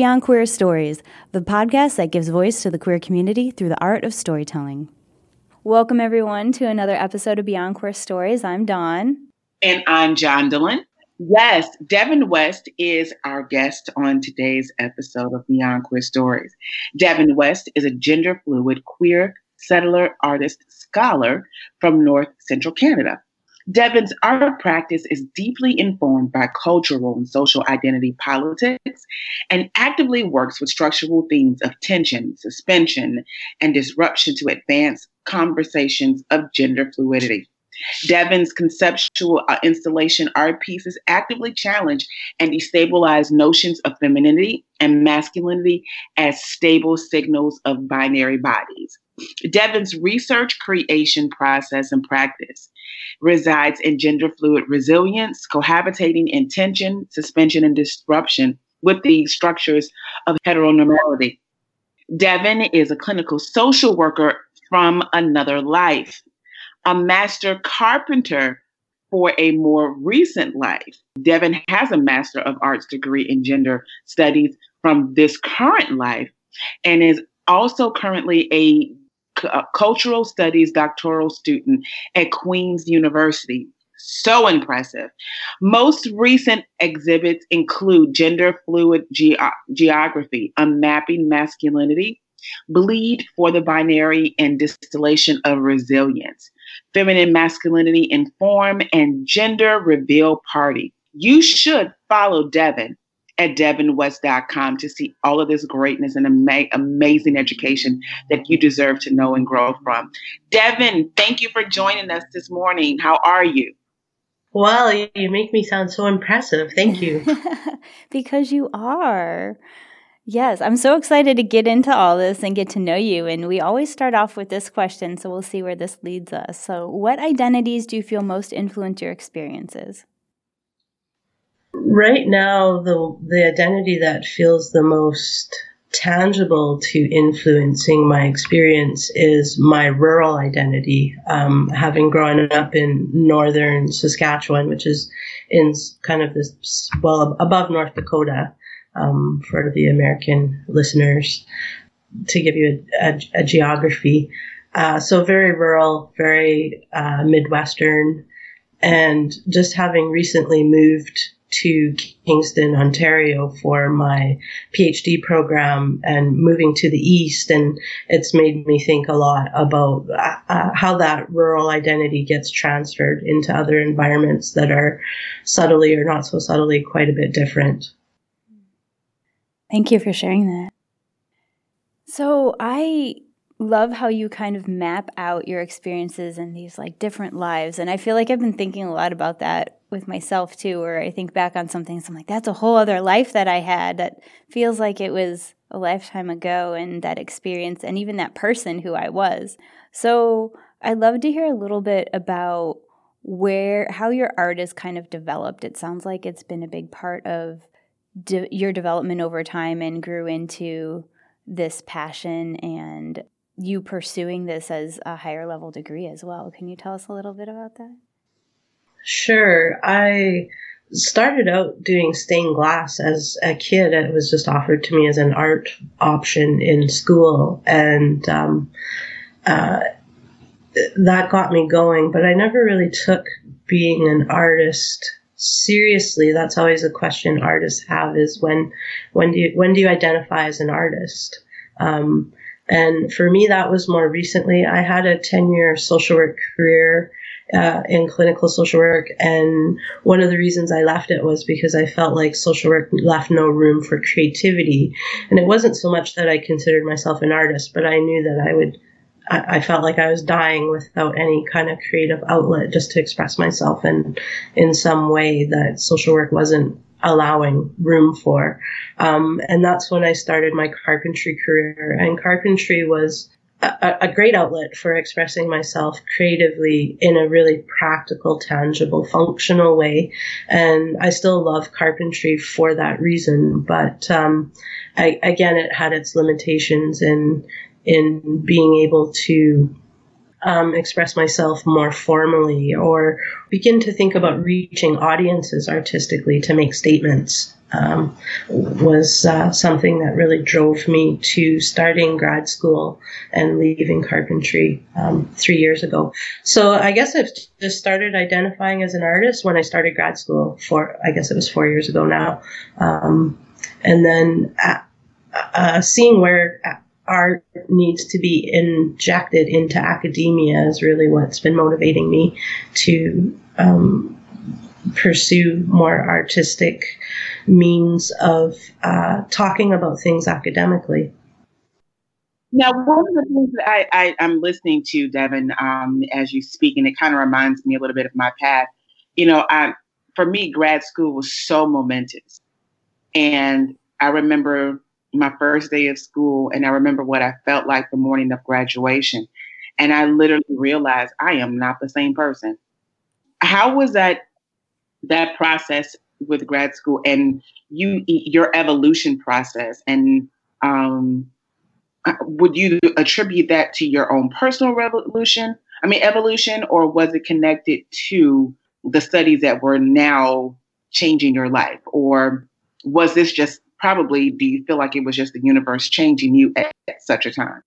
Beyond Queer Stories, the podcast that gives voice to the queer community through the art of storytelling. Welcome, everyone, to another episode of Beyond Queer Stories. I'm Dawn. And I'm John Dillon. Yes, Devin West is our guest on today's episode of Beyond Queer Stories. Devin West is a gender fluid, queer, settler, artist, scholar from North Central Canada. Devin's art practice is deeply informed by cultural and social identity politics and actively works with structural themes of tension, suspension, and disruption to advance conversations of gender fluidity. Devin's conceptual uh, installation art pieces actively challenge and destabilize notions of femininity and masculinity as stable signals of binary bodies. Devin's research, creation process, and practice resides in gender fluid resilience, cohabitating in tension, suspension, and disruption with the structures of heteronormality. Devin is a clinical social worker from another life a master carpenter for a more recent life. Devin has a Master of Arts degree in gender studies from this current life and is also currently a, a uh, cultural studies doctoral student at Queen's University. So impressive. Most recent exhibits include Gender Fluid Ge- uh, Geography, Unmapping Masculinity, Bleed for the Binary, and Distillation of Resilience feminine masculinity in form, and gender reveal party. You should follow Devin at devinwest.com to see all of this greatness and ama- amazing education that you deserve to know and grow from. Devin, thank you for joining us this morning. How are you? Well, you make me sound so impressive. Thank you. because you are. Yes, I'm so excited to get into all this and get to know you. And we always start off with this question, so we'll see where this leads us. So, what identities do you feel most influence your experiences? Right now, the the identity that feels the most tangible to influencing my experience is my rural identity. Um, having grown up in northern Saskatchewan, which is in kind of this well above North Dakota um, for the American listeners to give you a, a, a geography. Uh, so very rural, very uh, Midwestern, and just having recently moved to Kingston, Ontario for my PhD program and moving to the East. And it's made me think a lot about uh, uh how that rural identity gets transferred into other environments that are subtly or not so subtly quite a bit different. Thank you for sharing that. So, I love how you kind of map out your experiences and these like different lives. And I feel like I've been thinking a lot about that with myself too, where I think back on something, so I'm like, that's a whole other life that I had that feels like it was a lifetime ago and that experience and even that person who I was. So I'd love to hear a little bit about where how your art is kind of developed. It sounds like it's been a big part of de- your development over time and grew into this passion and you pursuing this as a higher level degree as well. Can you tell us a little bit about that? Sure. I started out doing stained glass as a kid. It was just offered to me as an art option in school. And um, uh, that got me going, but I never really took being an artist seriously that's always a question artists have is when when do you when do you identify as an artist um, and for me that was more recently i had a 10 year social work career uh, in clinical social work and one of the reasons i left it was because i felt like social work left no room for creativity and it wasn't so much that i considered myself an artist but i knew that i would I, I felt like I was dying without any kind of creative outlet just to express myself in in some way that social work wasn't allowing room for. Um, and that's when I started my carpentry career. And carpentry was a, a, great outlet for expressing myself creatively in a really practical, tangible, functional way. And I still love carpentry for that reason. But um, I, again, it had its limitations in in being able to um, express myself more formally or begin to think about reaching audiences artistically to make statements um, was uh, something that really drove me to starting grad school and leaving carpentry um, three years ago. So I guess I've just started identifying as an artist when I started grad school for, I guess it was four years ago now. Um, and then uh, uh, seeing where art needs to be injected into academia is really what's been motivating me to um, pursue more artistic means of uh, talking about things academically. Now, one of the things that I, I, am listening to, Devin, um, as you speak, and it kind of reminds me a little bit of my path. You know, I, for me, grad school was so momentous. And I remember my first day of school, and I remember what I felt like the morning of graduation. And I literally realized I am not the same person. How was that that process with grad school and you your evolution process and um, uh, would you attribute that to your own personal revolution? I mean evolution or was it connected to the studies that were now changing your life? Or was this just probably do you feel like it was just the universe changing you at, at such a time?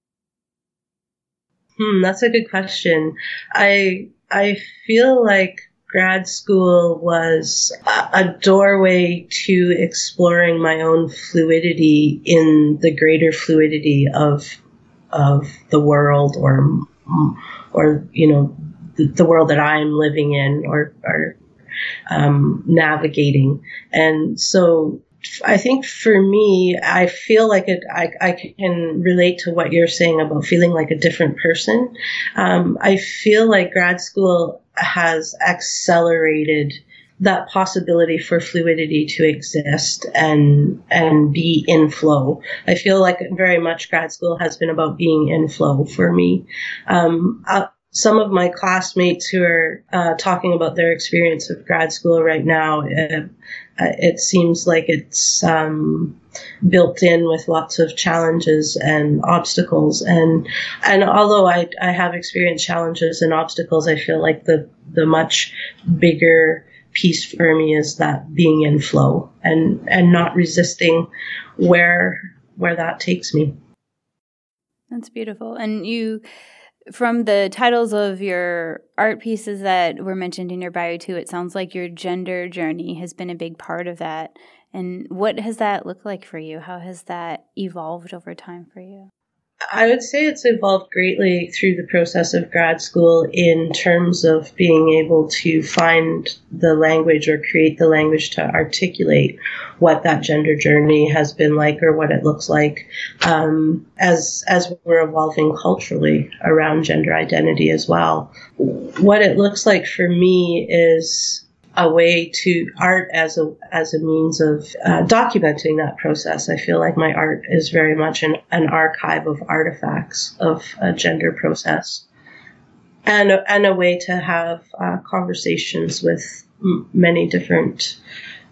Hmm that's a good question. I i feel like grad school was a doorway to exploring my own fluidity in the greater fluidity of of the world or or you know the, the world that I'm living in or or um, navigating and so I think for me, I feel like it, I, I can relate to what you're saying about feeling like a different person. Um, I feel like grad school has accelerated that possibility for fluidity to exist and and be in flow. I feel like very much grad school has been about being in flow for me. Um, uh, some of my classmates who are uh, talking about their experience of grad school right now, uh, uh, it seems like it's um, built in with lots of challenges and obstacles. And and although I I have experienced challenges and obstacles, I feel like the the much bigger piece for me is that being in flow and and not resisting where where that takes me. That's beautiful. And you from the titles of your art pieces that were mentioned in your bio too, it sounds like your gender journey has been a big part of that. And what has that looked like for you? How has that evolved over time for you? I would say it's evolved greatly through the process of grad school in terms of being able to find the language or create the language to articulate what that gender journey has been like or what it looks like um, as as we're evolving culturally around gender identity as well. What it looks like for me is a way to art as a as a means of uh, documenting that process. I feel like my art is very much an, an archive of artifacts of a gender process, and and a way to have uh, conversations with m- many different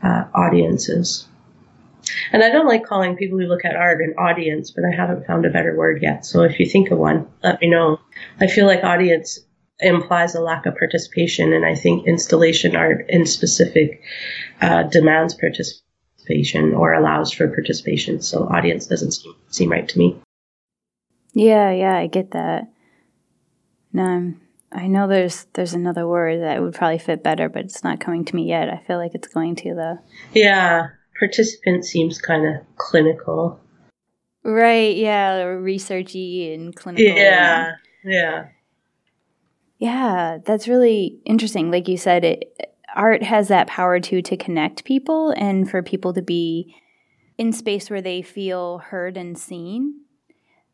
uh, audiences. And I don't like calling people who look at art an audience, but I haven't found a better word yet. So if you think of one, let me know. I feel like audience implies a lack of participation. And I think installation art in specific uh, demands participation or allows for participation. So audience doesn't seem, seem right to me. Yeah, yeah, I get that. No, I know there's there's another word that would probably fit better, but it's not coming to me yet. I feel like it's going to though. Yeah, participant seems kind of clinical. Right. Yeah, researchy and clinical. Yeah. Yeah. Yeah, that's really interesting. Like you said, it, art has that power too to connect people and for people to be in space where they feel heard and seen.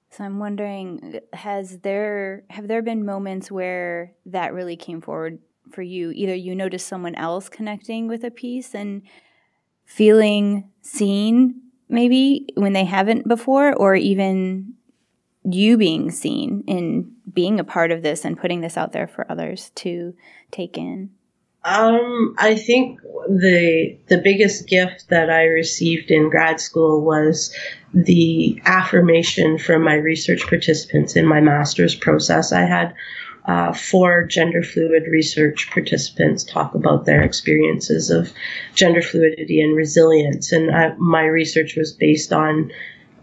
So I'm wondering, has there have there been moments where that really came forward for you? Either you noticed someone else connecting with a piece and feeling seen, maybe when they haven't before, or even you being seen in being a part of this and putting this out there for others to take in? Um, I think the the biggest gift that I received in grad school was the affirmation from my research participants in my master's process. I had uh, four gender fluid research participants talk about their experiences of gender fluidity and resilience, and I, my research was based on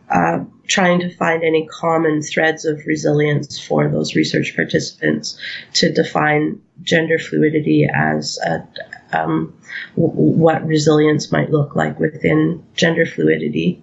uh, trying to find any common threads of resilience for those research participants to define gender fluidity as a, um, w- what resilience might look like within gender fluidity.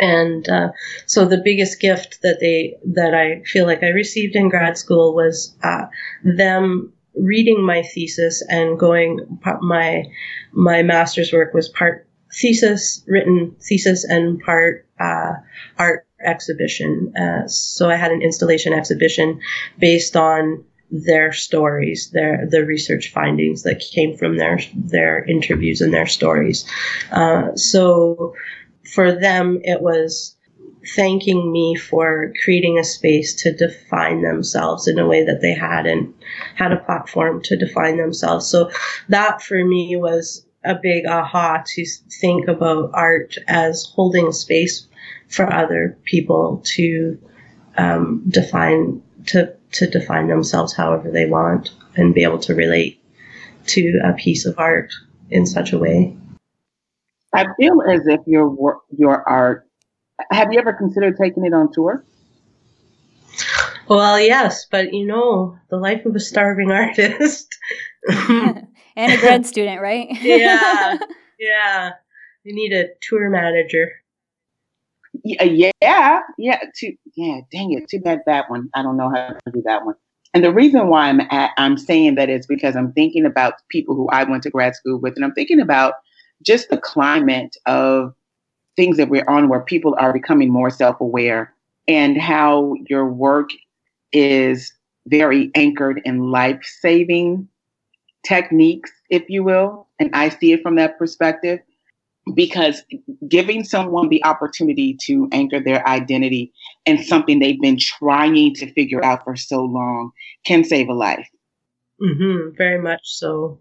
And uh, so the biggest gift that they that I feel like I received in grad school was uh, them reading my thesis and going my my master's work was part thesis written thesis and part uh, art exhibition. Uh, so I had an installation exhibition based on their stories, their the research findings that came from their their interviews and their stories. Uh, so for them, it was thanking me for creating a space to define themselves in a way that they hadn't had a platform to define themselves. So that for me was a big aha to think about art as holding space for other people to um, define to to define themselves however they want and be able to relate to a piece of art in such a way. I feel as if your work, your art. Have you ever considered taking it on tour? Well, yes, but you know, the life of a starving artist. and a grad student, right? yeah, yeah. You need a tour manager. Yeah, uh, yeah, yeah. Too, yeah. Dang it. Too bad that one. I don't know how to do that one. And the reason why I'm at, I'm saying that is because I'm thinking about people who I went to grad school with, and I'm thinking about just the climate of things that we're on, where people are becoming more self-aware, and how your work is very anchored in life-saving techniques, if you will. And I see it from that perspective because giving someone the opportunity to anchor their identity in something they've been trying to figure out for so long can save a life. Mm-hmm, very much so.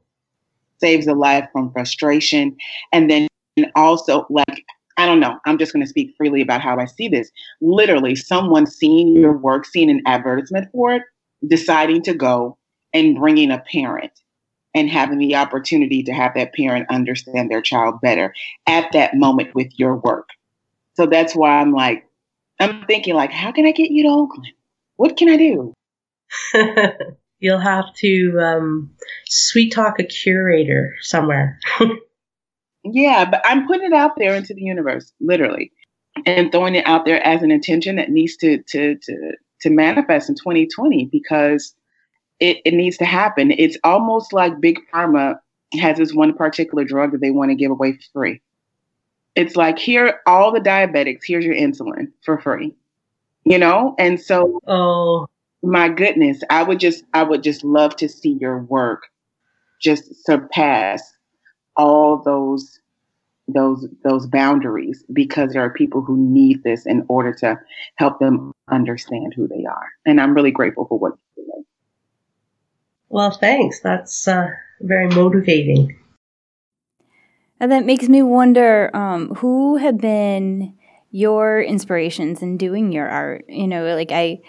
Saves a life from frustration. And then also, like, I don't know, I'm just going to speak freely about how I see this. Literally, someone seeing your work, seeing an advertisement for it, deciding to go and bringing a parent and having the opportunity to have that parent understand their child better at that moment with your work. So that's why I'm like, I'm thinking like, how can I get you to Oakland? What can I do? You'll have to um, sweet talk a curator somewhere. yeah, but I'm putting it out there into the universe, literally, and throwing it out there as an intention that needs to to to to manifest in 2020 because it, it needs to happen. It's almost like Big Pharma has this one particular drug that they want to give away for free. It's like here, all the diabetics, here's your insulin for free. You know? And so Oh my goodness, I would just I would just love to see your work just surpass all those those those boundaries because there are people who need this in order to help them understand who they are. And I'm really grateful for what. Well, thanks. That's uh, very motivating. And that makes me wonder um, who have been your inspirations in doing your art? You know, like I,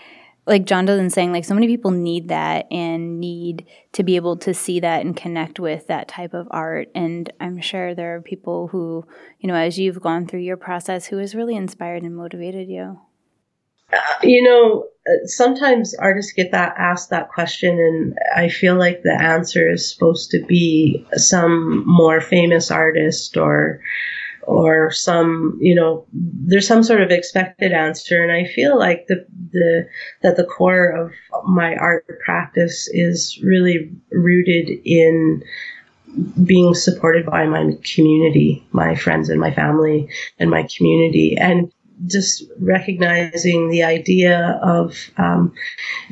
like John Dylan saying, like so many people need that and need to be able to see that and connect with that type of art. And I'm sure there are people who, you know, as you've gone through your process, who has really inspired and motivated you. Uh, you know, sometimes artists get that asked that question, and I feel like the answer is supposed to be some more famous artist or or some you know there's some sort of expected answer. And i feel like the the that the core of my art practice is really rooted in being supported by my community my friends and my family and my community. And just recognizing the idea of um,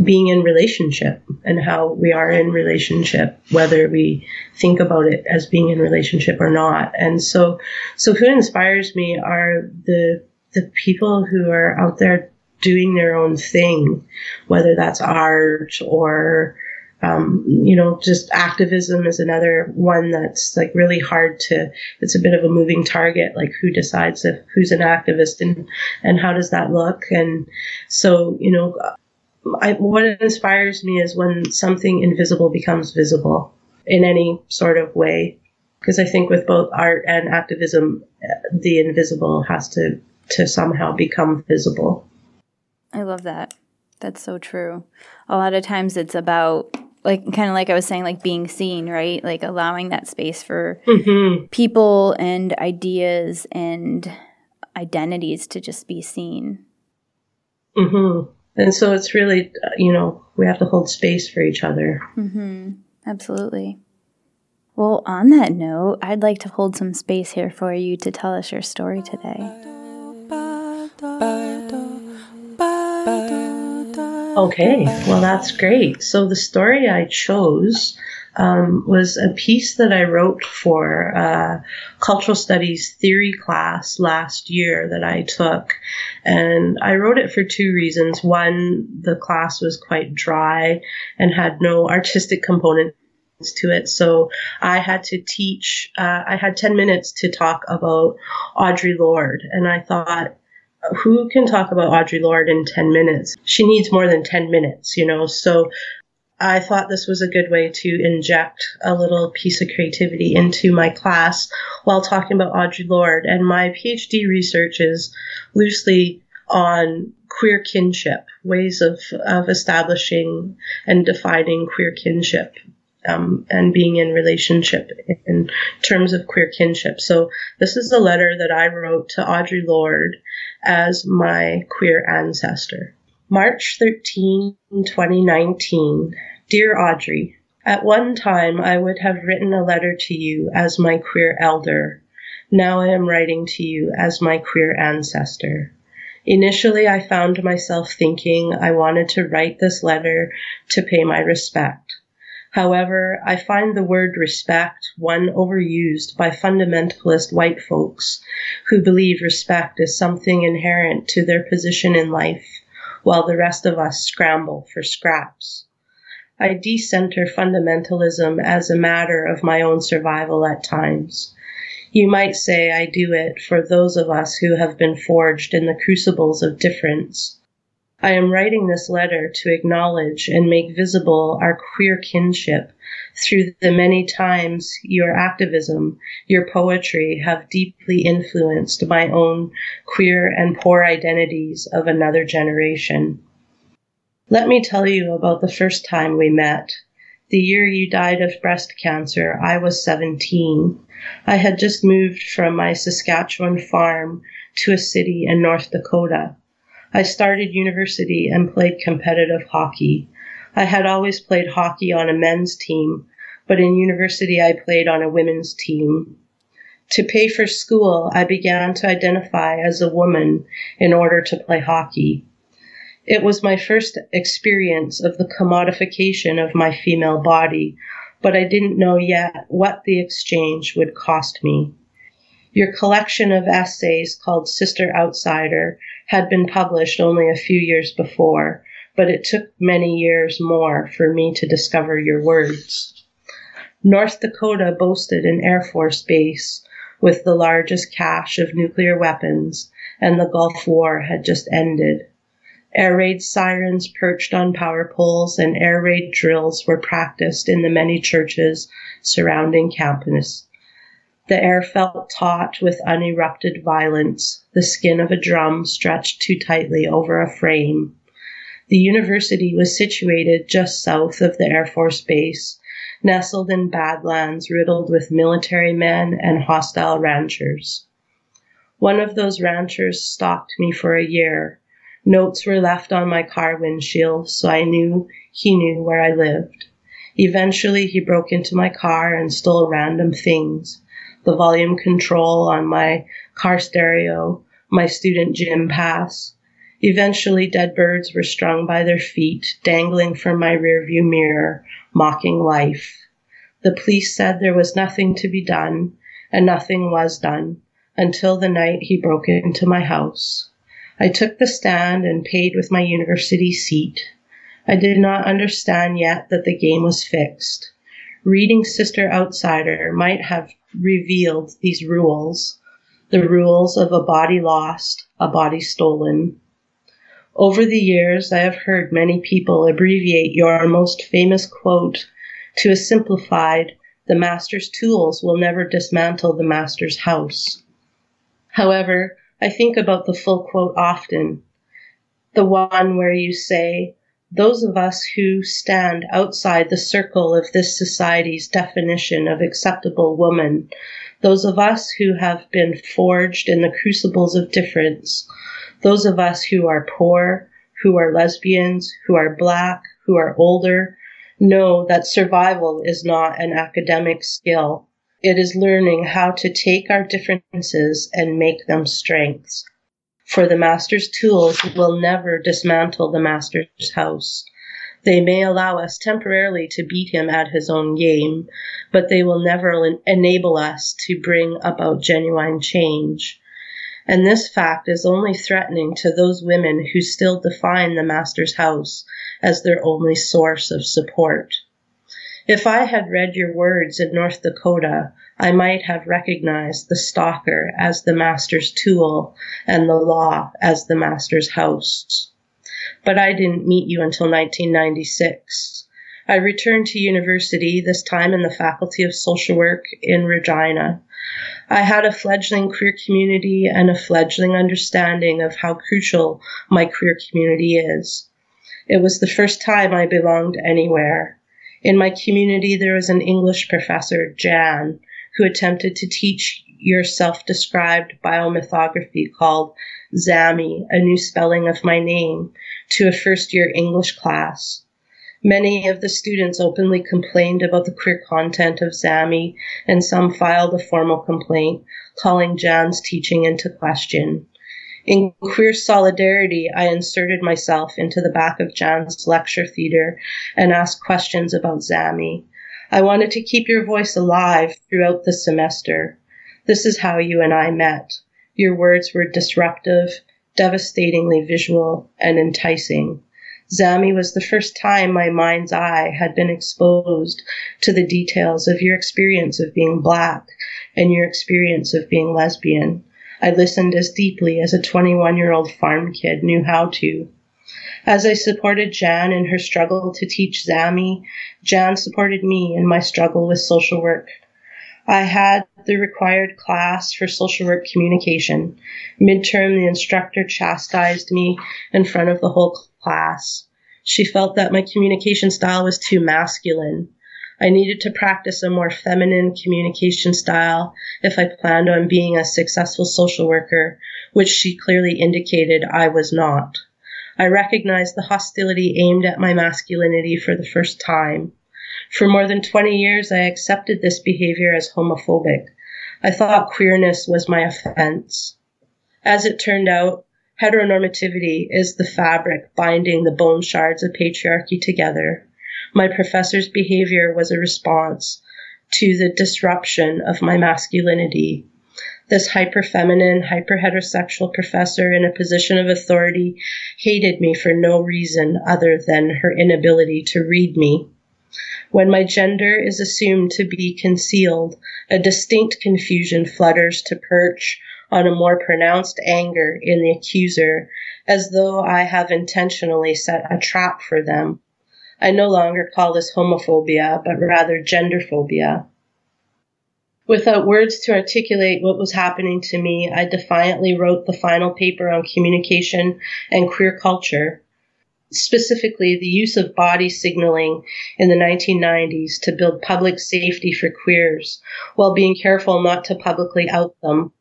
being in relationship and how we are in relationship, whether we think about it as being in relationship or not. And so, so who inspires me are the the people who are out there doing their own thing, whether that's art or um, you know, just activism is another one that's like really hard to. It's a bit of a moving target. Like who decides if who's an activist and and how does that look? And so you know, I, what inspires me is when something invisible becomes visible in any sort of way. Because I think with both art and activism, the invisible has to to somehow become visible. I love that. That's so true. A lot of times it's about like kind of like I was saying, like being seen, right? Like allowing that space for mm-hmm. people and ideas and identities to just be seen. Mm-hmm. And so it's really, uh, you know, we have to hold space for each other. Mm-hmm. Absolutely. Well, on that note, I'd like to hold some space here for you to tell us your story today. Okay, well, that's great. So, the story I chose um, was a piece that I wrote for a cultural studies theory class last year that I took. And I wrote it for two reasons. One, the class was quite dry and had no artistic component to it. So I had to teach, uh, I had 10 minutes to talk about Audre Lorde. And I thought, who can talk about Audre Lorde in 10 minutes? She needs more than 10 minutes, you know? So I thought this was a good way to inject a little piece of creativity into my class while talking about Audre Lorde. And my PhD research is loosely on queer kinship, ways of, of establishing and defining queer kinship um, and being in relationship in terms of queer kinship. So this is a letter that I wrote to Audre Lorde as my queer ancestor. March 13, 2019. Dear Audre, at one time I would have written a letter to you as my queer elder. Now I am writing to you as my queer ancestor. Initially, I found myself thinking I wanted to write this letter to pay my respect. However, I find the word respect one overused by fundamentalist white folks who believe respect is something inherent to their position in life, while the rest of us scramble for scraps. I decenter fundamentalism as a matter of my own survival at times. You might say I do it for those of us who have been forged in the crucibles of difference I am writing this letter to acknowledge and make visible our queer kinship through the many times your activism, your poetry have deeply influenced my own queer and poor identities of another generation. Let me tell you about the first time we met. The year you died of breast cancer, I was 17. I had just moved from my Saskatchewan farm to a city in North Dakota. I started university and played competitive hockey. I had always played hockey on a men's team, but in university I played on a women's team. To pay for school, I began to identify as a woman in order to play hockey. It was my first experience of the commodification of my female body, but I didn't know yet what the exchange would cost me. Your collection of essays called Sister Outsider had been published only a few years before, but it took many years more for me to discover your words. North Dakota boasted an Air Force base with the largest cache of nuclear weapons, and the Gulf War had just ended. Air raid sirens perched on power poles and air raid drills were practiced in the many churches surrounding campus the air felt taut with unerupted violence, the skin of a drum stretched too tightly over a frame. The university was situated just south of the Air Force Base, nestled in badlands riddled with military men and hostile ranchers. One of those ranchers stalked me for a year. Notes were left on my car windshield, so I knew he knew where I lived. Eventually, he broke into my car and stole random things the volume control on my car stereo, my student gym pass. Eventually, dead birds were strung by their feet, dangling from my rearview mirror, mocking life. The police said there was nothing to be done, and nothing was done until the night he broke into my house. I took the stand and paid with my university seat. I did not understand yet that the game was fixed. Reading Sister Outsider might have revealed these rules the rules of a body lost, a body stolen. Over the years, I have heard many people abbreviate your most famous quote to a simplified, the master's tools will never dismantle the master's house. However, I think about the full quote often. The one where you say, those of us who stand outside the circle of this society's definition of acceptable woman, those of us who have been forged in the crucibles of difference, those of us who are poor, who are lesbians, who are black, who are older, know that survival is not an academic skill. It is learning how to take our differences and make them strengths. For the master's tools will never dismantle the master's house. They may allow us temporarily to beat him at his own game, but they will never enable us to bring about genuine change. And this fact is only threatening to those women who still define the master's house as their only source of support. If I had read your words in North Dakota, I might have recognized the stalker as the master's tool and the law as the master's house. But I didn't meet you until 1996. I returned to university, this time in the Faculty of Social Work in Regina. I had a fledgling queer community and a fledgling understanding of how crucial my queer community is. It was the first time I belonged anywhere. In my community, there was an English professor, Jan, who attempted to teach your self described biomythography called Zami, a new spelling of my name, to a first year English class. Many of the students openly complained about the queer content of Zami, and some filed a formal complaint, calling Jan's teaching into question. In queer solidarity, I inserted myself into the back of Jan's lecture theater and asked questions about Zami. I wanted to keep your voice alive throughout the semester. This is how you and I met. Your words were disruptive, devastatingly visual, and enticing. Zami was the first time my mind's eye had been exposed to the details of your experience of being black and your experience of being lesbian. I listened as deeply as a 21 year old farm kid knew how to. As I supported Jan in her struggle to teach Zami, Jan supported me in my struggle with social work. I had the required class for social work communication. Midterm, the instructor chastised me in front of the whole class. She felt that my communication style was too masculine. I needed to practice a more feminine communication style if I planned on being a successful social worker, which she clearly indicated I was not. I recognized the hostility aimed at my masculinity for the first time. For more than 20 years, I accepted this behavior as homophobic. I thought queerness was my offense. As it turned out, heteronormativity is the fabric binding the bone shards of patriarchy together. My professor's behavior was a response to the disruption of my masculinity. This hyper feminine, hyper heterosexual professor in a position of authority hated me for no reason other than her inability to read me. When my gender is assumed to be concealed, a distinct confusion flutters to perch on a more pronounced anger in the accuser, as though I have intentionally set a trap for them. I no longer call this homophobia, but rather genderphobia. Without words to articulate what was happening to me, I defiantly wrote the final paper on communication and queer culture, specifically the use of body signaling in the 1990s to build public safety for queers, while being careful not to publicly out them.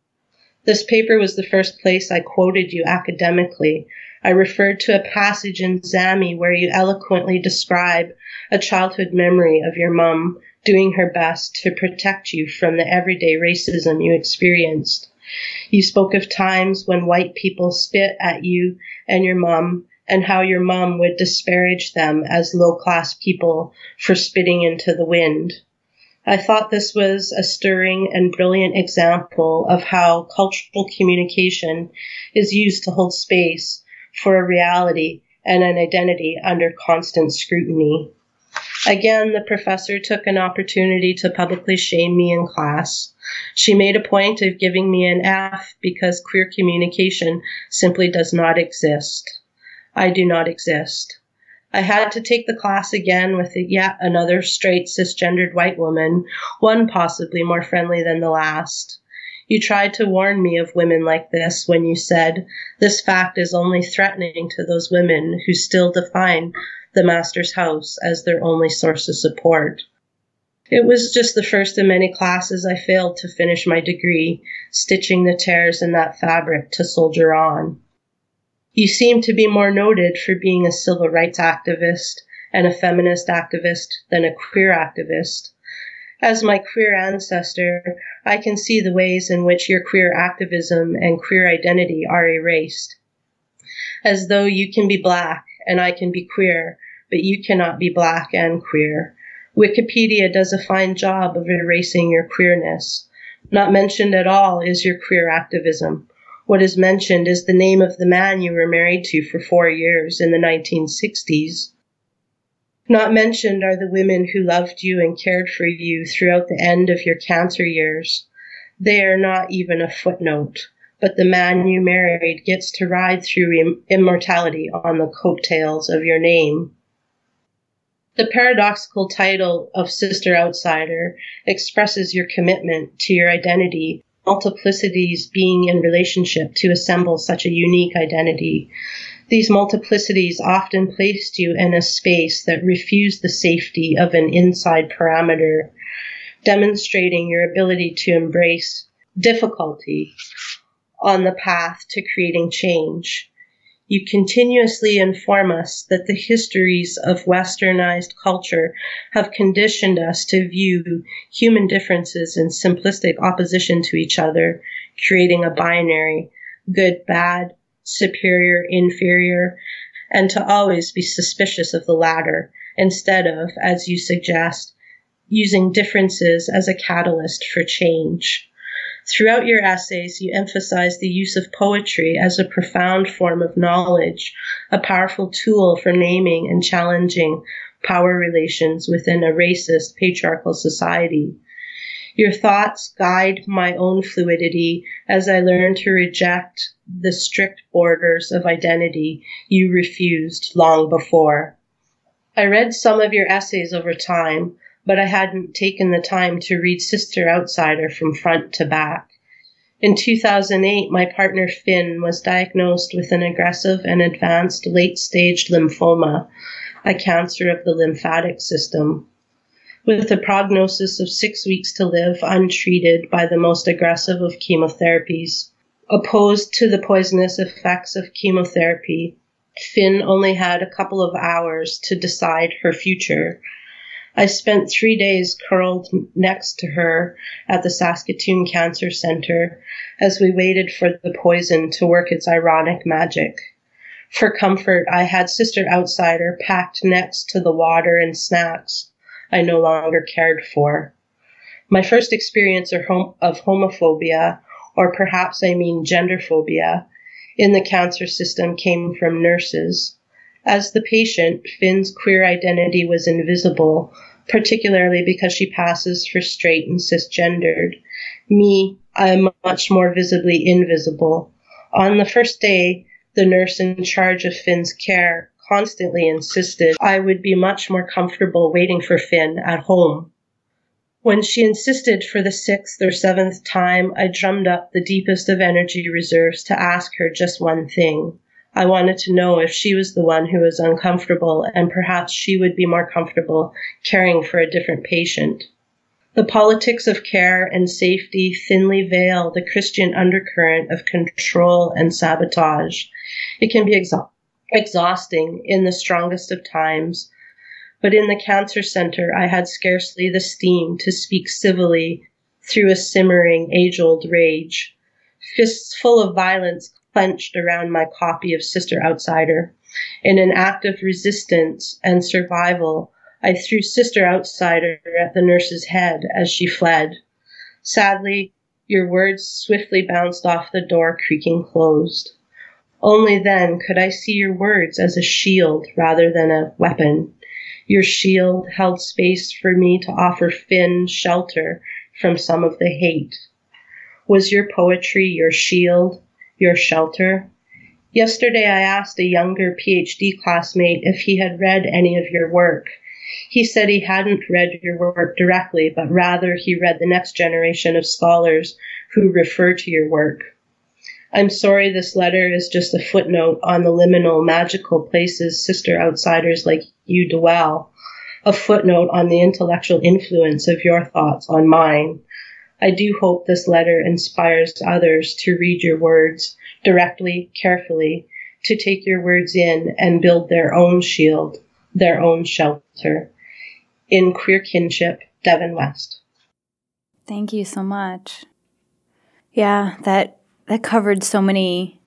This paper was the first place I quoted you academically, I referred to a passage in Zami where you eloquently describe a childhood memory of your mum doing her best to protect you from the everyday racism you experienced. You spoke of times when white people spit at you and your mom, and how your mom would disparage them as low class people for spitting into the wind. I thought this was a stirring and brilliant example of how cultural communication is used to hold space for a reality and an identity under constant scrutiny. Again, the professor took an opportunity to publicly shame me in class. She made a point of giving me an F because queer communication simply does not exist. I do not exist. I had to take the class again with yet another straight cisgendered white woman, one possibly more friendly than the last. You tried to warn me of women like this when you said, This fact is only threatening to those women who still define the Master's house as their only source of support. It was just the first of many classes I failed to finish my degree, stitching the tears in that fabric to soldier on. You seem to be more noted for being a civil rights activist and a feminist activist than a queer activist. As my queer ancestor, I can see the ways in which your queer activism and queer identity are erased. As though you can be black and I can be queer, but you cannot be black and queer. Wikipedia does a fine job of erasing your queerness. Not mentioned at all is your queer activism. What is mentioned is the name of the man you were married to for four years in the 1960s. Not mentioned are the women who loved you and cared for you throughout the end of your cancer years. They are not even a footnote, but the man you married gets to ride through Im- immortality on the coattails of your name. The paradoxical title of Sister Outsider expresses your commitment to your identity multiplicities being in relationship to assemble such a unique identity. These multiplicities often placed you in a space that refused the safety of an inside parameter, demonstrating your ability to embrace difficulty on the path to creating change. You continuously inform us that the histories of westernized culture have conditioned us to view human differences in simplistic opposition to each other, creating a binary good, bad, superior, inferior, and to always be suspicious of the latter instead of, as you suggest, using differences as a catalyst for change. Throughout your essays, you emphasize the use of poetry as a profound form of knowledge, a powerful tool for naming and challenging power relations within a racist, patriarchal society. Your thoughts guide my own fluidity as I learn to reject the strict borders of identity you refused long before. I read some of your essays over time, but I hadn't taken the time to read Sister Outsider from front to back. In 2008, my partner Finn was diagnosed with an aggressive and advanced late stage lymphoma, a cancer of the lymphatic system. With a prognosis of six weeks to live untreated by the most aggressive of chemotherapies. Opposed to the poisonous effects of chemotherapy, Finn only had a couple of hours to decide her future I spent three days curled next to her at the Saskatoon Cancer Center as we waited for the poison to work its ironic magic. For comfort, I had Sister Outsider packed next to the water and snacks I no longer cared for. My first experience of homophobia, or perhaps I mean genderphobia, in the cancer system came from nurses. As the patient, Finn's queer identity was invisible particularly because she passes for straight and cisgendered. Me, I am much more visibly invisible. On the first day, the nurse in charge of Finn's care constantly insisted I would be much more comfortable waiting for Finn at home. When she insisted for the sixth or seventh time, I drummed up the deepest of energy reserves to ask her just one thing. I wanted to know if she was the one who was uncomfortable and perhaps she would be more comfortable caring for a different patient. The politics of care and safety thinly veil the Christian undercurrent of control and sabotage. It can be exhausting in the strongest of times, but in the cancer center, I had scarcely the steam to speak civilly through a simmering age old rage. Fists full of violence clenched around my copy of Sister Outsider. In an act of resistance and survival, I threw Sister Outsider at the nurse's head as she fled. Sadly, your words swiftly bounced off the door creaking closed. Only then could I see your words as a shield rather than a weapon. Your shield held space for me to offer Finn shelter from some of the hate. Was your poetry your shield, your shelter? Yesterday I asked a younger PhD classmate if he had read any of your work. He said he hadn't read your work directly, but rather he read the next generation of scholars who refer to your work. I'm sorry this letter is just a footnote on the liminal magical places sister outsiders like you dwell, a footnote on the intellectual influence of your thoughts on mine. I do hope this letter inspires others to read your words directly, carefully, to take your words in and build their own shield, their own shelter. In Queer Kinship, Devin West. Thank you so much. Yeah, that that covered so many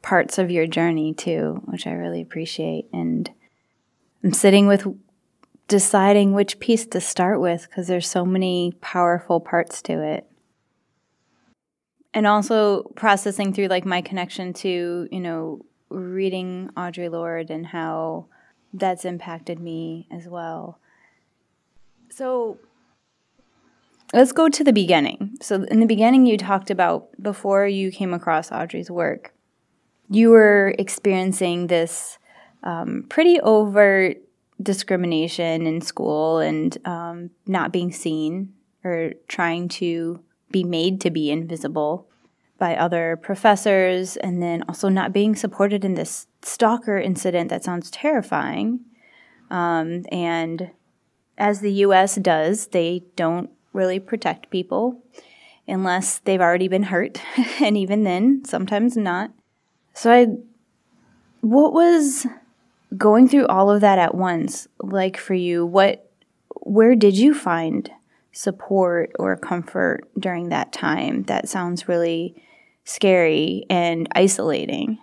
parts of your journey too, which I really appreciate. And I'm sitting with deciding which piece to start with because there's so many powerful parts to it. And also processing through like my connection to, you know, reading Audre Lorde and how that's impacted me as well. So let's go to the beginning. So, in the beginning, you talked about before you came across Audre's work, you were experiencing this um, pretty overt discrimination in school and um, not being seen or trying to be made to be invisible by other professors, and then also not being supported in this stalker incident that sounds terrifying. Um, and as the US does, they don't really protect people unless they've already been hurt, and even then, sometimes not. So I what was going through all of that at once like for you? What where did you find support or comfort during that time? That sounds really scary and isolating.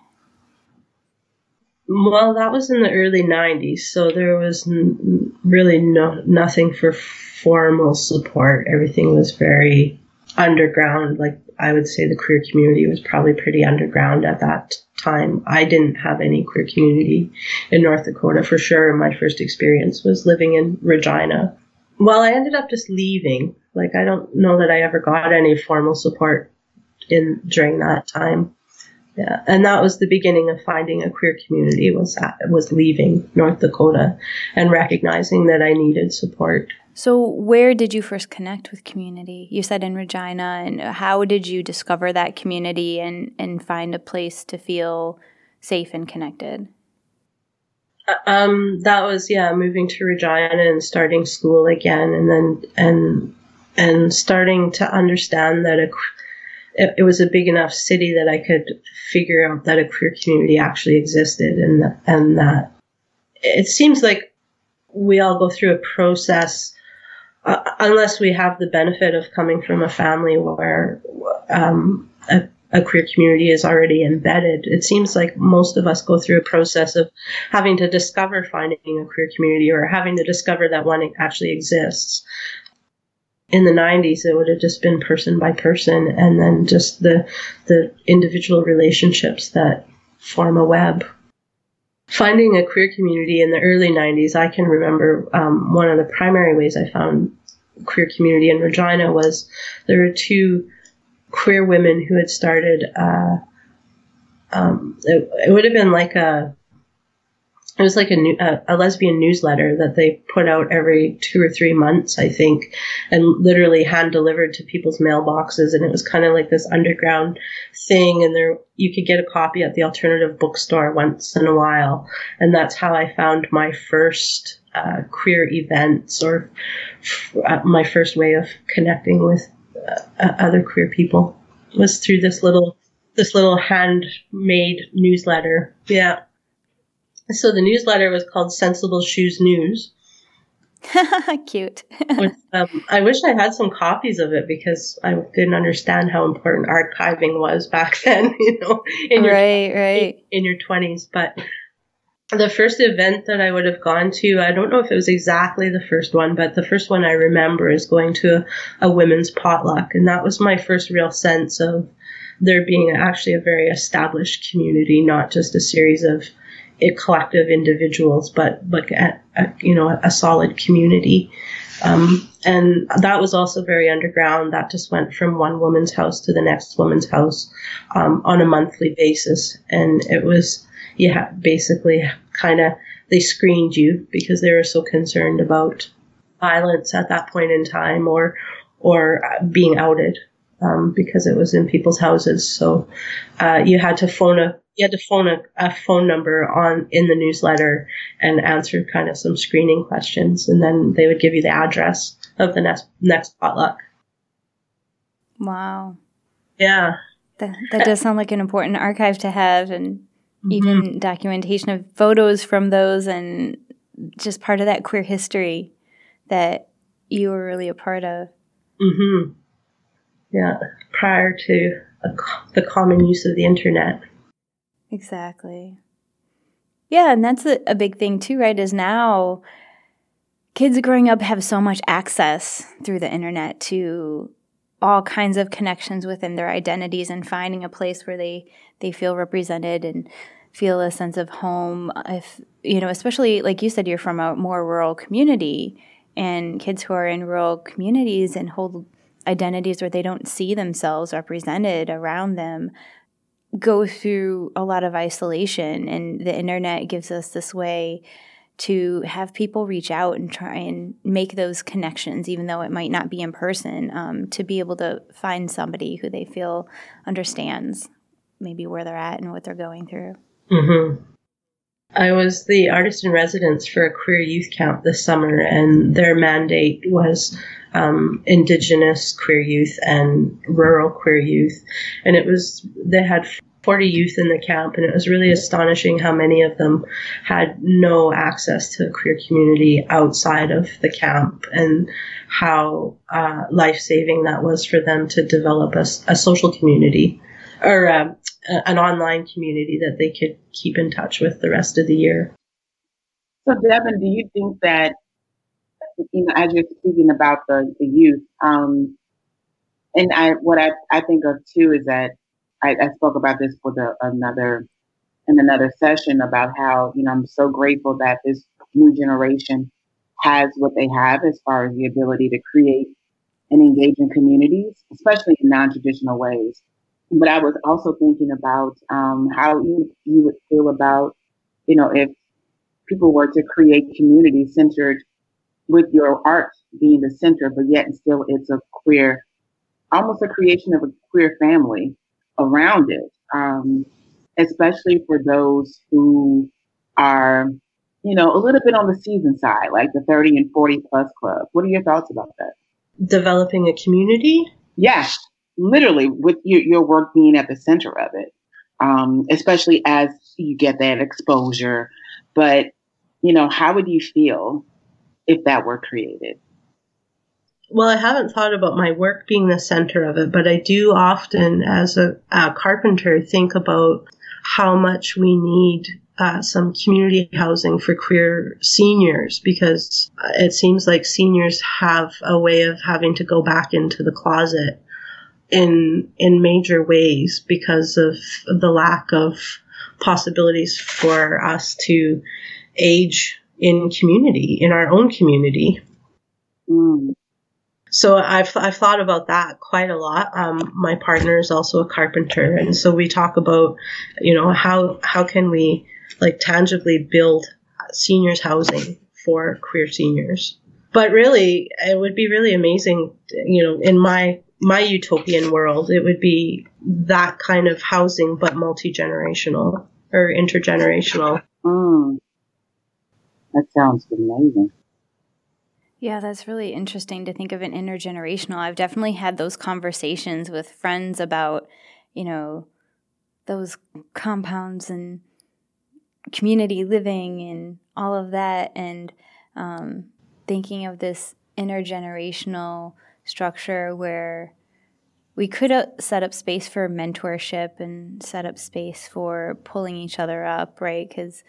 Well, that was in the early 90s, so there was n- really no nothing for formal support. Everything was very underground. Like I would say the queer community was probably pretty underground at that time. I didn't have any queer community in North Dakota for sure. My first experience was living in Regina. Well, I ended up just leaving. Like I don't know that I ever got any formal support in during that time. Yeah, and that was the beginning of finding a queer community. Was was leaving North Dakota and recognizing that I needed support. So, where did you first connect with community? You said in Regina, and how did you discover that community and, and find a place to feel safe and connected? Uh, um, that was yeah, moving to Regina and starting school again, and then and and starting to understand that a, it, it was a big enough city that I could figure out that a queer community actually existed, and and that it seems like we all go through a process uh, unless we have the benefit of coming from a family where um, a, a, queer community is already embedded, it seems like most of us go through a process of having to discover finding a queer community or having to discover that one actually exists. In the 90s, it would have just been person by person, and then just the the individual relationships that form a web finding a queer community in the early 90s, I can remember um, one of the primary ways I found queer community in Regina was there were two queer women who had started. Uh, um, it, it would have been like a it was like a, new, a, a, lesbian newsletter that they put out every two or three months, I think, and literally hand delivered to people's mailboxes. And it was kind of like this underground thing. And there, you could get a copy at the alternative bookstore once in a while. And that's how I found my first uh, queer events or f- uh, my first way of connecting with uh, other queer people was through this little this little handmade newsletter. Yeah. So the newsletter was called Sensible Shoes News. Cute. With, um, I wish I had some copies of it because I didn't understand how important archiving was back then. You know, in your, right, right, in your twenties. But the first event that I would have gone to, I don't know if it was exactly the first one, but the first one I remember is going to a, a women's potluck. And that was my first real sense of there being actually a very established community, not just a series of collective individuals, but but a, a, you know a solid community. Um, and that was also very underground. That just went from one woman's house to the next woman's house um, on a monthly basis, and it was yeah basically kind of they screened you because they were so concerned about violence at that point in time or or being outed um, because it was in people's houses. So uh, you had to phone a you had to phone a, a, phone number on in the newsletter and answer kind of some screening questions, and then they would give you the address of the next next potluck. Wow. Yeah. That, that does sound like an important archive to have, and mm-hmm. even documentation of photos from those, and just part of that queer history that you were really a part of. Mm-hmm. Yeah, prior to the common use of the internet. Exactly. Yeah, and that's a, a big thing too, right? Is now kids growing up have so much access through the internet to all kinds of connections within their identities and finding a place where they they feel represented and feel a sense of home uh, if you know especially like you said you're from a more rural community and kids who are in rural communities and hold identities where they don't see themselves represented around them go through a lot of isolation and the internet gives us this way to have people reach out and try and make those connections even though it might not be in person um, to be able to find somebody who they feel understands maybe where they're at and what they're going through mm-hmm. i was the artist in residence for a queer youth camp this summer and their mandate was um, indigenous queer youth and rural queer youth. And it was, they had 40 youth in the camp, and it was really astonishing how many of them had no access to a queer community outside of the camp, and how uh, life saving that was for them to develop a, a social community or uh, an online community that they could keep in touch with the rest of the year. So, Devin, do you think that you know, as you're speaking about the, the youth, um, and I, what I, I think of too is that I, I spoke about this for the another, in another session about how, you know, I'm so grateful that this new generation has what they have as far as the ability to create and engage in communities, especially in non-traditional ways. But I was also thinking about um, how you, you would feel about, you know, if people were to create communities centered with your art being the center, but yet still it's a queer, almost a creation of a queer family around it. Um, especially for those who are, you know, a little bit on the season side, like the 30 and 40 plus club. What are your thoughts about that? Developing a community? Yes, literally with your, your work being at the center of it. Um, especially as you get that exposure. But, you know, how would you feel if that were created? Well, I haven't thought about my work being the center of it, but I do often, as a, a carpenter, think about how much we need uh, some community housing for queer seniors because it seems like seniors have a way of having to go back into the closet in in major ways because of the lack of possibilities for us to age in community, in our own community. Mm. So I've I've thought about that quite a lot. Um, my partner is also a carpenter, and so we talk about, you know, how how can we like tangibly build seniors housing for queer seniors. But really, it would be really amazing, you know, in my my utopian world, it would be that kind of housing, but multi generational or intergenerational. Mm. That sounds amazing. Yeah, that's really interesting to think of an intergenerational. I've definitely had those conversations with friends about, you know, those compounds and community living and all of that, and um, thinking of this intergenerational structure where we could uh, set up space for mentorship and set up space for pulling each other up, right? Because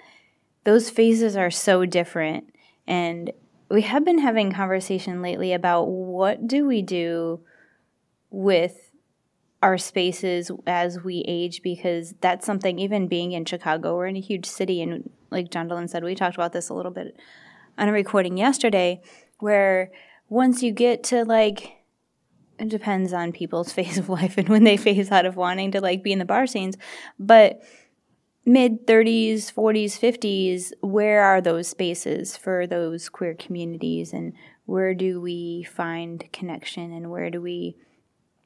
those phases are so different. And we have been having conversation lately about what do we do with our spaces as we age because that's something even being in Chicago we're in a huge city and like John Dylan said we talked about this a little bit on a recording yesterday where once you get to like it depends on people's phase of life and when they phase out of wanting to like be in the bar scenes but mid 30s 40s 50s where are those spaces for those queer communities? And where do we find connection and where do we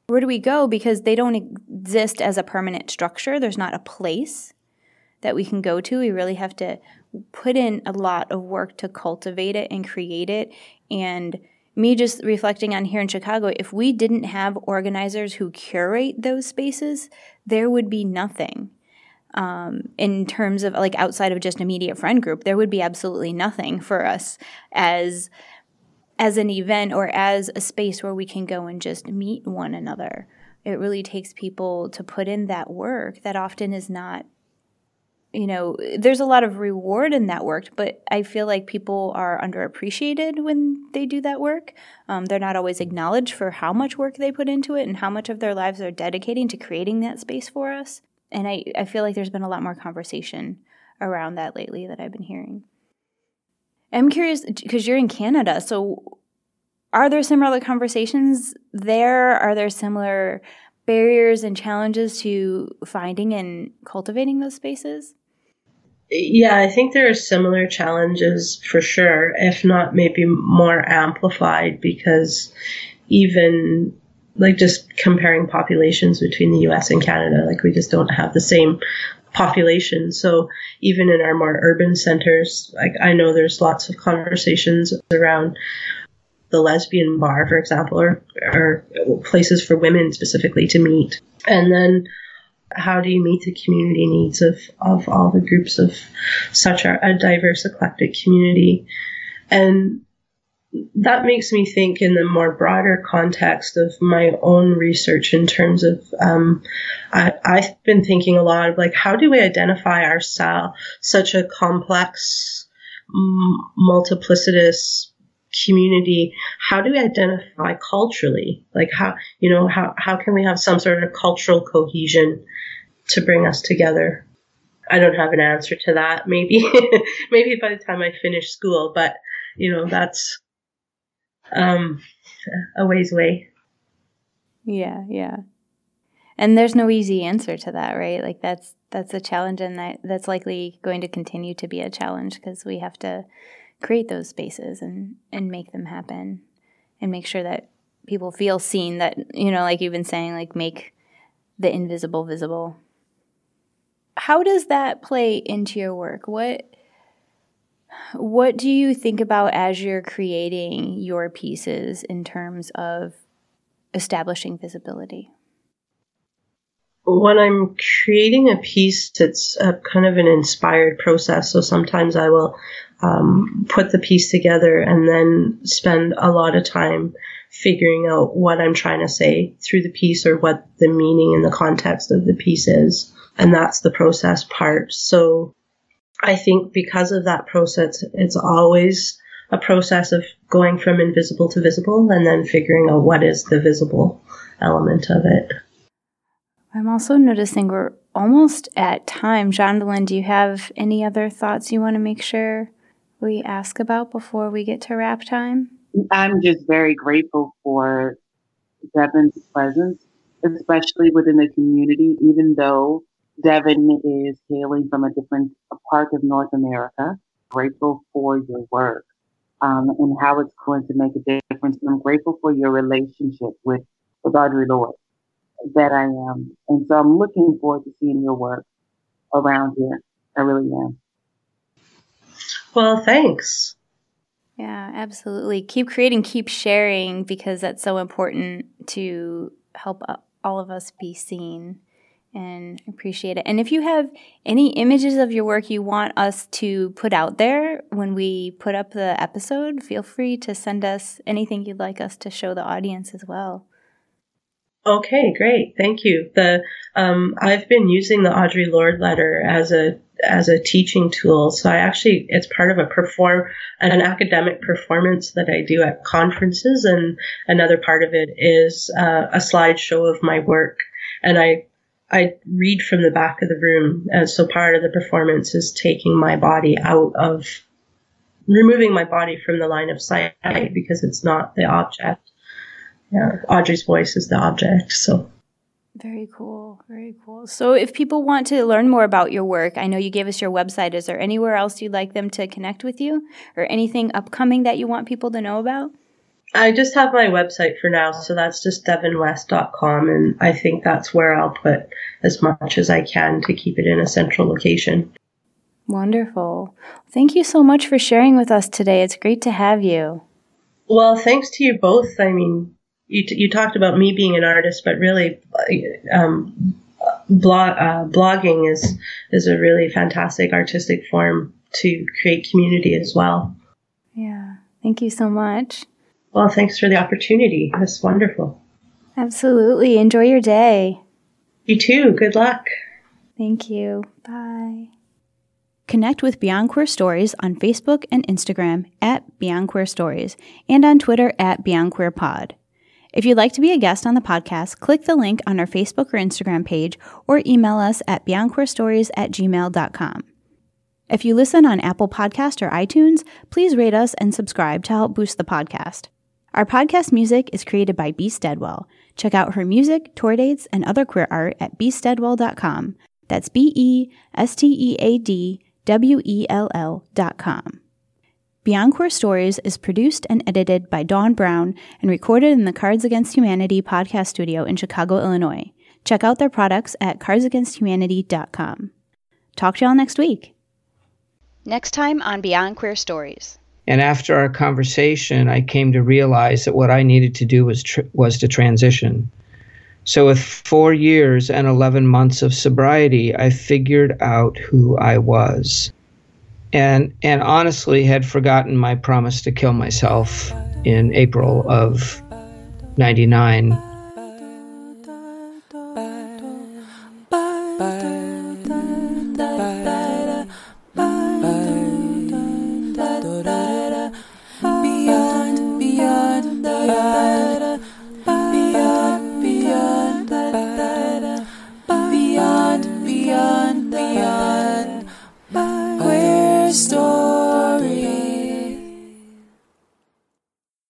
where do we go? Because they don't exist as a permanent structure. There's not a place that we can go to. We really have to put in a lot of work to cultivate it and create it. And me just reflecting on here in Chicago, if we didn't have organizers who curate those spaces, there would be nothing. Um, in terms of like outside of just immediate friend group, there would be absolutely nothing for us as as an event or as a space where we can go and just meet one another. It really takes people to put in that work that often is not you know, there's a lot of reward in that work, but I feel like people are underappreciated when they do that work. Um, they're not always acknowledged for how much work they put into it and how much of their lives they're dedicating to creating that space for us. And I, I feel like there's been a lot more conversation around that lately that I've been hearing. I'm curious because you're in Canada, so are there similar conversations there? Are there similar barriers and challenges to finding and cultivating those spaces? Yeah, I think there are similar challenges for sure, if not maybe more amplified because even like just comparing populations between the US and Canada, like we just don't have the same population. So even in our more urban centers, like I know there's lots of conversations around the lesbian bar, for example, or, or places for women specifically to meet. And then how do you meet the community needs of, of all the groups of such a, a diverse, eclectic community? And that makes me think in the more broader context of my own research in terms of um, I, have been thinking a lot of like how do we identify ourselves such a complex multiplicitous community? How do we identify culturally? Like how you know how, how can we have some sort of cultural cohesion to bring us together? I don't have an answer to that. Maybe maybe by the time i finish school but you know that's um a ways away. Yeah yeah. And there's no easy answer to that right? Like that's that's a challenge and that that's likely going to continue to be a challenge because we have to create those spaces and and make them happen and make sure that people feel seen that you know like you've been saying like make the invisible visible. How does that play into your work? What what do you think about as you're creating your pieces in terms of establishing visibility when I'm creating a piece, it's a kind of an inspired process. So sometimes I will um, put the piece together and then spend a lot of time figuring out what I'm trying to say through the piece or what the meaning and the context of the piece is. And that's the process part. So I think because of that process, it's always a process of going from invisible to visible and then figuring out what is the visible element of it. I'm also noticing we're almost at time. Jonathan, do you have any other thoughts you want to make sure we ask about before we get to wrap time? I'm just very grateful for Devin's presence, especially within the community, even though Devin is hailing from a different part of North America. Grateful for your work um, and how it's going to make a difference. I'm grateful for your relationship with, with Audre Lorde that I am. And so I'm looking forward to seeing your work around here. I really am. Well, thanks. Yeah, absolutely. Keep creating, keep sharing because that's so important to help all of us be seen and appreciate it. And if you have any images of your work you want us to put out there when we put up the episode, feel free to send us anything you'd like us to show the audience as well. Okay, great. Thank you. The um, I've been using the Audre Lorde letter as a as a teaching tool. So I actually, it's part of a perform, an academic performance that I do at conferences. And another part of it is uh, a slideshow of my work. And I, I read from the back of the room. And so part of the performance is taking my body out of, removing my body from the line of sight because it's not the object. Yeah, Audre's voice is the object. So very cool. Very cool. So, if people want to learn more about your work, I know you gave us your website. Is there anywhere else you'd like them to connect with you or anything upcoming that you want people to know about? I just have my website for now, so that's just devinwest.com, and I think that's where I'll put as much as I can to keep it in a central location. Wonderful. Thank you so much for sharing with us today. It's great to have you. Well, thanks to you both. I mean, you, t- you talked about me being an artist, but really, um, blog, uh, blogging is is a really fantastic artistic form to create community as well. Yeah, thank you so much. Well, thanks for the opportunity. That's wonderful. Absolutely. Enjoy your day. You too. Good luck. Thank you. Bye. Connect with Beyond Queer Stories on Facebook and Instagram at Beyond Queer Stories and on Twitter at Beyond Queer Pod. If you'd like to be a guest on the podcast, click the link on our Facebook or Instagram page or email us at beyondqueerstories at gmail.com. If you listen on Apple Podcast or iTunes, please rate us and subscribe to help boost the podcast. Our podcast music is created by B. Steadwell. Check out her music, tour dates, and other queer art at bsteadwell.com. That's B E S T E A D W E L L.com. Beyond Queer Stories is produced and edited by Dawn Brown and recorded in the Cards Against Humanity podcast studio in Chicago, Illinois. Check out their products at cardsagainsthumanity.com. Talk to y'all next week. Next time on Beyond Queer Stories. And after our conversation, I came to realize that what I needed to do was tr- was to transition. So, with four years and 11 months of sobriety, I figured out who I was and and honestly had forgotten my promise to kill myself in April of 99